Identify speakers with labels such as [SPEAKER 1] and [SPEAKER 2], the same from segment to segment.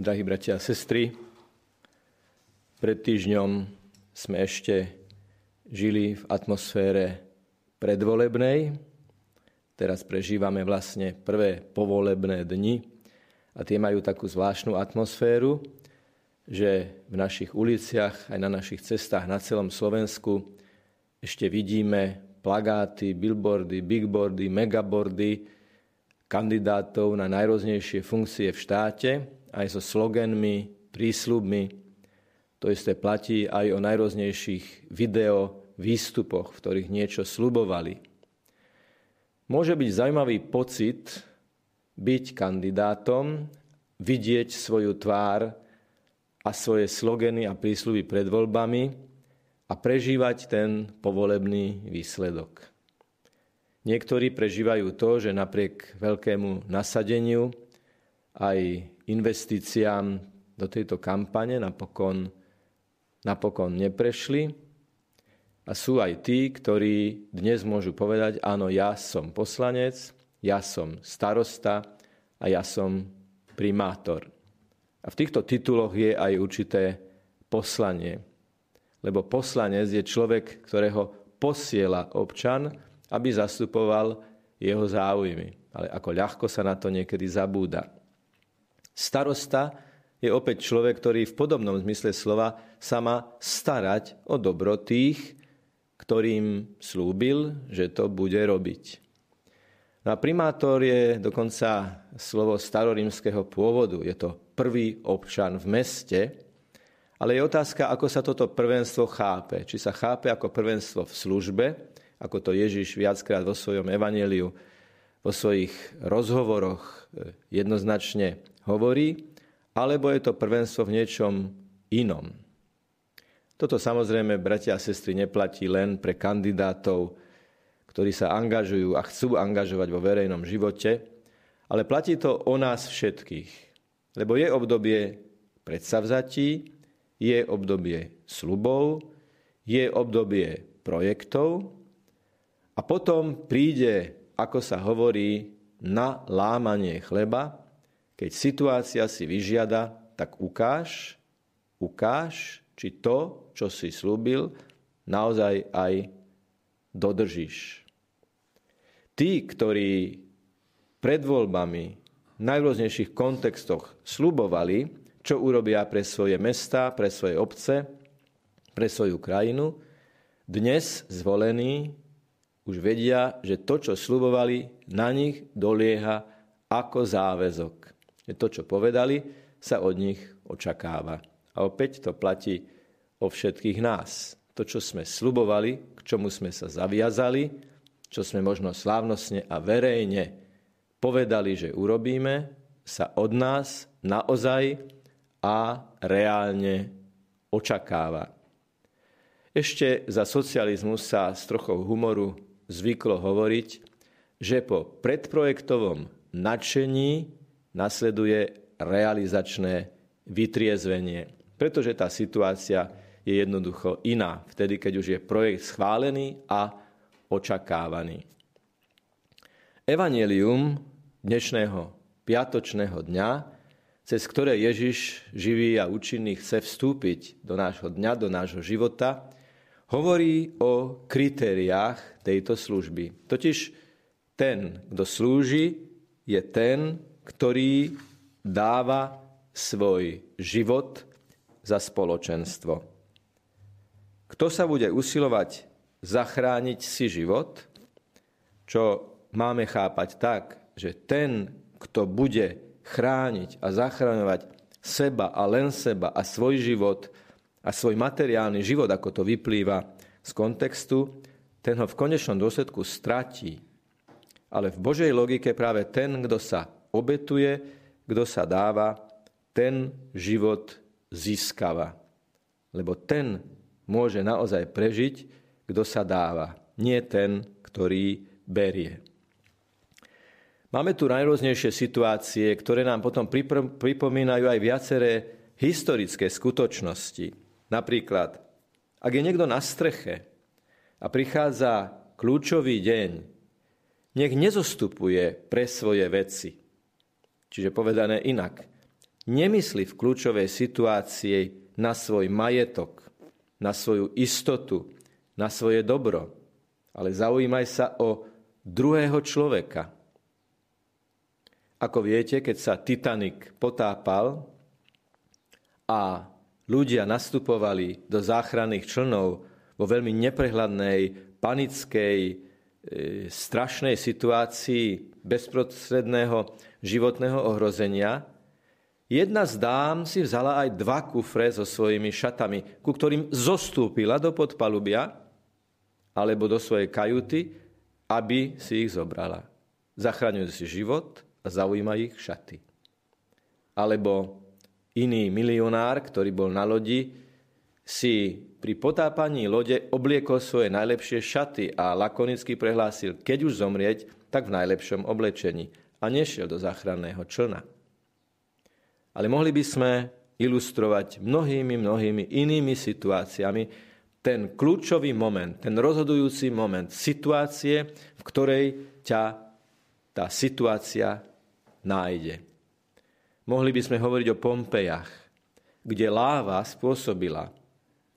[SPEAKER 1] Drahí bratia a sestry, pred týždňom sme ešte žili v atmosfére predvolebnej. Teraz prežívame vlastne prvé povolebné dni a tie majú takú zvláštnu atmosféru, že v našich uliciach, aj na našich cestách na celom Slovensku ešte vidíme plagáty, billboardy, bigboardy, megaboardy kandidátov na najrôznejšie funkcie v štáte, aj so sloganmi, prísľubmi. To isté platí aj o najrôznejších video výstupoch, v ktorých niečo slubovali. Môže byť zaujímavý pocit byť kandidátom, vidieť svoju tvár a svoje slogeny a prísľuby pred voľbami a prežívať ten povolebný výsledok. Niektorí prežívajú to, že napriek veľkému nasadeniu aj investíciám do tejto kampane napokon, napokon neprešli. A sú aj tí, ktorí dnes môžu povedať, áno, ja som poslanec, ja som starosta a ja som primátor. A v týchto tituloch je aj určité poslanie. Lebo poslanec je človek, ktorého posiela občan, aby zastupoval jeho záujmy. Ale ako ľahko sa na to niekedy zabúda. Starosta je opäť človek, ktorý v podobnom zmysle slova sa má starať o dobro tých, ktorým slúbil, že to bude robiť. No a primátor je dokonca slovo starorímskeho pôvodu. Je to prvý občan v meste, ale je otázka, ako sa toto prvenstvo chápe. Či sa chápe ako prvenstvo v službe, ako to Ježiš viackrát vo svojom evaneliu, vo svojich rozhovoroch e, jednoznačne hovorí, alebo je to prvenstvo v niečom inom. Toto samozrejme, bratia a sestry, neplatí len pre kandidátov, ktorí sa angažujú a chcú angažovať vo verejnom živote, ale platí to o nás všetkých. Lebo je obdobie predsavzatí, je obdobie slubov, je obdobie projektov a potom príde, ako sa hovorí, na lámanie chleba, keď situácia si vyžiada, tak ukáž, ukáž, či to, čo si slúbil, naozaj aj dodržíš. Tí, ktorí pred voľbami najrôznejších kontextoch slubovali, čo urobia pre svoje mesta, pre svoje obce, pre svoju krajinu, dnes zvolení už vedia, že to, čo slubovali, na nich dolieha ako záväzok. Že to, čo povedali, sa od nich očakáva. A opäť to platí o všetkých nás. To, čo sme slubovali, k čomu sme sa zaviazali, čo sme možno slávnostne a verejne povedali, že urobíme, sa od nás naozaj a reálne očakáva. Ešte za socializmu sa s trochou humoru zvyklo hovoriť, že po predprojektovom nadšení nasleduje realizačné vytriezvenie. Pretože tá situácia je jednoducho iná, vtedy, keď už je projekt schválený a očakávaný. Evangelium dnešného piatočného dňa, cez ktoré Ježiš živý a účinný chce vstúpiť do nášho dňa, do nášho života, hovorí o kritériách tejto služby. Totiž ten, kto slúži, je ten, ktorý dáva svoj život za spoločenstvo. Kto sa bude usilovať zachrániť si život, čo máme chápať tak, že ten, kto bude chrániť a zachraňovať seba a len seba a svoj život a svoj materiálny život, ako to vyplýva z kontextu, ten ho v konečnom dôsledku stratí. Ale v Božej logike práve ten, kto sa obetuje, kto sa dáva, ten život získava. Lebo ten môže naozaj prežiť, kto sa dáva, nie ten, ktorý berie. Máme tu najrôznejšie situácie, ktoré nám potom pripomínajú aj viaceré historické skutočnosti. Napríklad, ak je niekto na streche a prichádza kľúčový deň, nech nezostupuje pre svoje veci. Čiže povedané inak, Nemysli v kľúčovej situácii na svoj majetok, na svoju istotu, na svoje dobro, ale zaujímaj sa o druhého človeka. Ako viete, keď sa Titanic potápal a ľudia nastupovali do záchranných člnov vo veľmi neprehľadnej, panickej, e, strašnej situácii bezprostredného životného ohrozenia, Jedna z dám si vzala aj dva kufre so svojimi šatami, ku ktorým zostúpila do podpalubia alebo do svojej kajuty, aby si ich zobrala. Zachraňuje si život a zaujíma ich šaty. Alebo iný milionár, ktorý bol na lodi, si pri potápaní lode obliekol svoje najlepšie šaty a lakonicky prehlásil, keď už zomrieť, tak v najlepšom oblečení a nešiel do záchranného člna. Ale mohli by sme ilustrovať mnohými, mnohými inými situáciami ten kľúčový moment, ten rozhodujúci moment situácie, v ktorej ťa tá situácia nájde. Mohli by sme hovoriť o Pompejach, kde láva spôsobila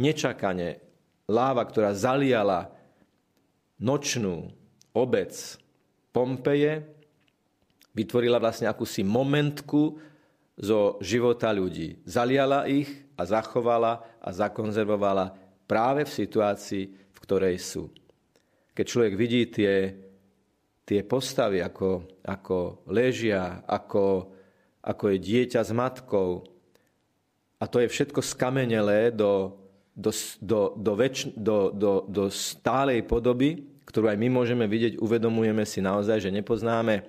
[SPEAKER 1] nečakane láva, ktorá zaliala nočnú obec Pompeje, vytvorila vlastne akúsi momentku zo života ľudí. Zaliala ich a zachovala a zakonzervovala práve v situácii, v ktorej sú. Keď človek vidí tie, tie postavy, ako, ako ležia, ako, ako je dieťa s matkou, a to je všetko skamenelé do, do, do, do, väč, do, do, do stálej podoby, ktorú aj my môžeme vidieť, uvedomujeme si naozaj, že nepoznáme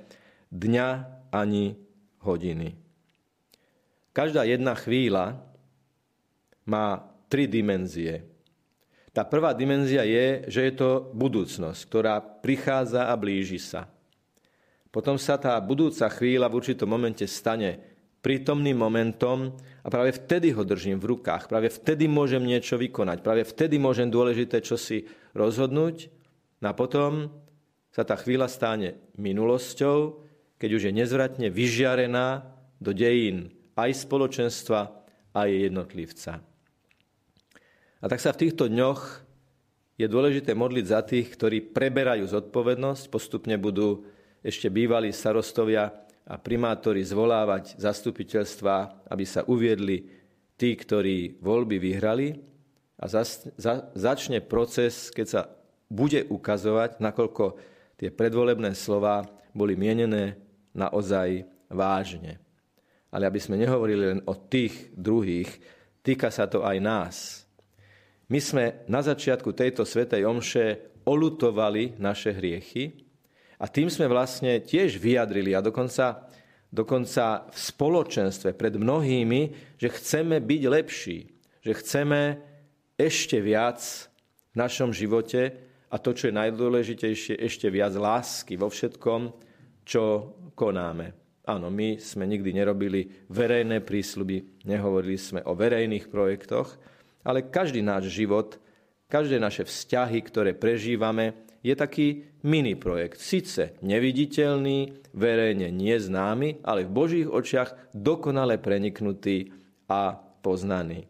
[SPEAKER 1] dňa ani hodiny. Každá jedna chvíľa má tri dimenzie. Tá prvá dimenzia je, že je to budúcnosť, ktorá prichádza a blíži sa. Potom sa tá budúca chvíľa v určitom momente stane prítomným momentom a práve vtedy ho držím v rukách. Práve vtedy môžem niečo vykonať. Práve vtedy môžem dôležité čosi rozhodnúť. No a potom sa tá chvíľa stane minulosťou, keď už je nezvratne vyžiarená do dejín aj spoločenstva, aj jednotlivca. A tak sa v týchto dňoch je dôležité modliť za tých, ktorí preberajú zodpovednosť, postupne budú ešte bývalí starostovia a primátori zvolávať zastupiteľstva, aby sa uviedli tí, ktorí voľby vyhrali a začne proces, keď sa bude ukazovať, nakoľko tie predvolebné slova boli mienené naozaj vážne ale aby sme nehovorili len o tých druhých, týka sa to aj nás. My sme na začiatku tejto svetej omše olutovali naše hriechy a tým sme vlastne tiež vyjadrili a dokonca, dokonca v spoločenstve pred mnohými, že chceme byť lepší, že chceme ešte viac v našom živote a to, čo je najdôležitejšie, ešte viac lásky vo všetkom, čo konáme. Áno, my sme nikdy nerobili verejné prísľuby, nehovorili sme o verejných projektoch, ale každý náš život, každé naše vzťahy, ktoré prežívame, je taký mini projekt. Sice neviditeľný, verejne neznámy, ale v Božích očiach dokonale preniknutý a poznaný.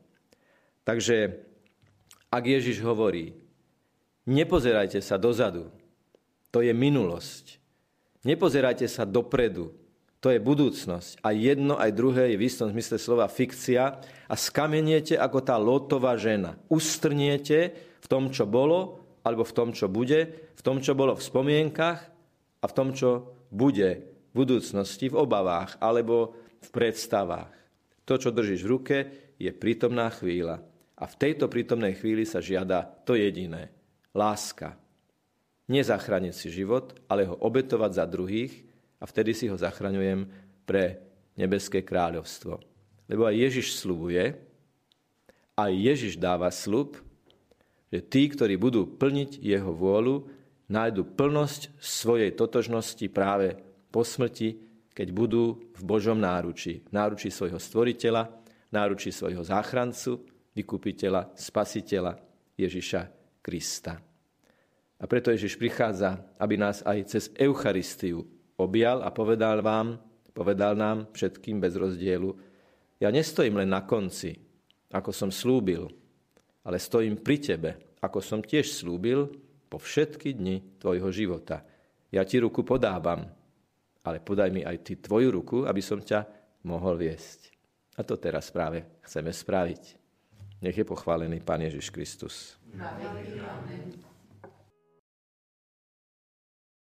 [SPEAKER 1] Takže ak Ježiš hovorí, nepozerajte sa dozadu, to je minulosť. Nepozerajte sa dopredu, to je budúcnosť. A jedno, aj druhé je v istom zmysle slova fikcia a skameniete ako tá lotová žena. Ustrniete v tom, čo bolo, alebo v tom, čo bude, v tom, čo bolo v spomienkach a v tom, čo bude v budúcnosti, v obavách alebo v predstavách. To, čo držíš v ruke, je prítomná chvíľa. A v tejto prítomnej chvíli sa žiada to jediné. Láska. Nezachrániť si život, ale ho obetovať za druhých, a vtedy si ho zachraňujem pre nebeské kráľovstvo. Lebo aj Ježiš slubuje, aj Ježiš dáva slub, že tí, ktorí budú plniť jeho vôľu, nájdu plnosť svojej totožnosti práve po smrti, keď budú v Božom náruči. Náruči svojho stvoriteľa, náruči svojho záchrancu, vykupiteľa, spasiteľa Ježiša Krista. A preto Ježiš prichádza, aby nás aj cez Eucharistiu objal a povedal vám, povedal nám všetkým bez rozdielu, Ja nestojím len na konci, ako som slúbil, ale stojím pri tebe, ako som tiež slúbil po všetky dni tvojho života. Ja ti ruku podávam, ale podaj mi aj ty tvoju ruku, aby som ťa mohol viesť. A to teraz práve chceme spraviť. Nech je pochválený Pán Ježiš Kristus. Amen.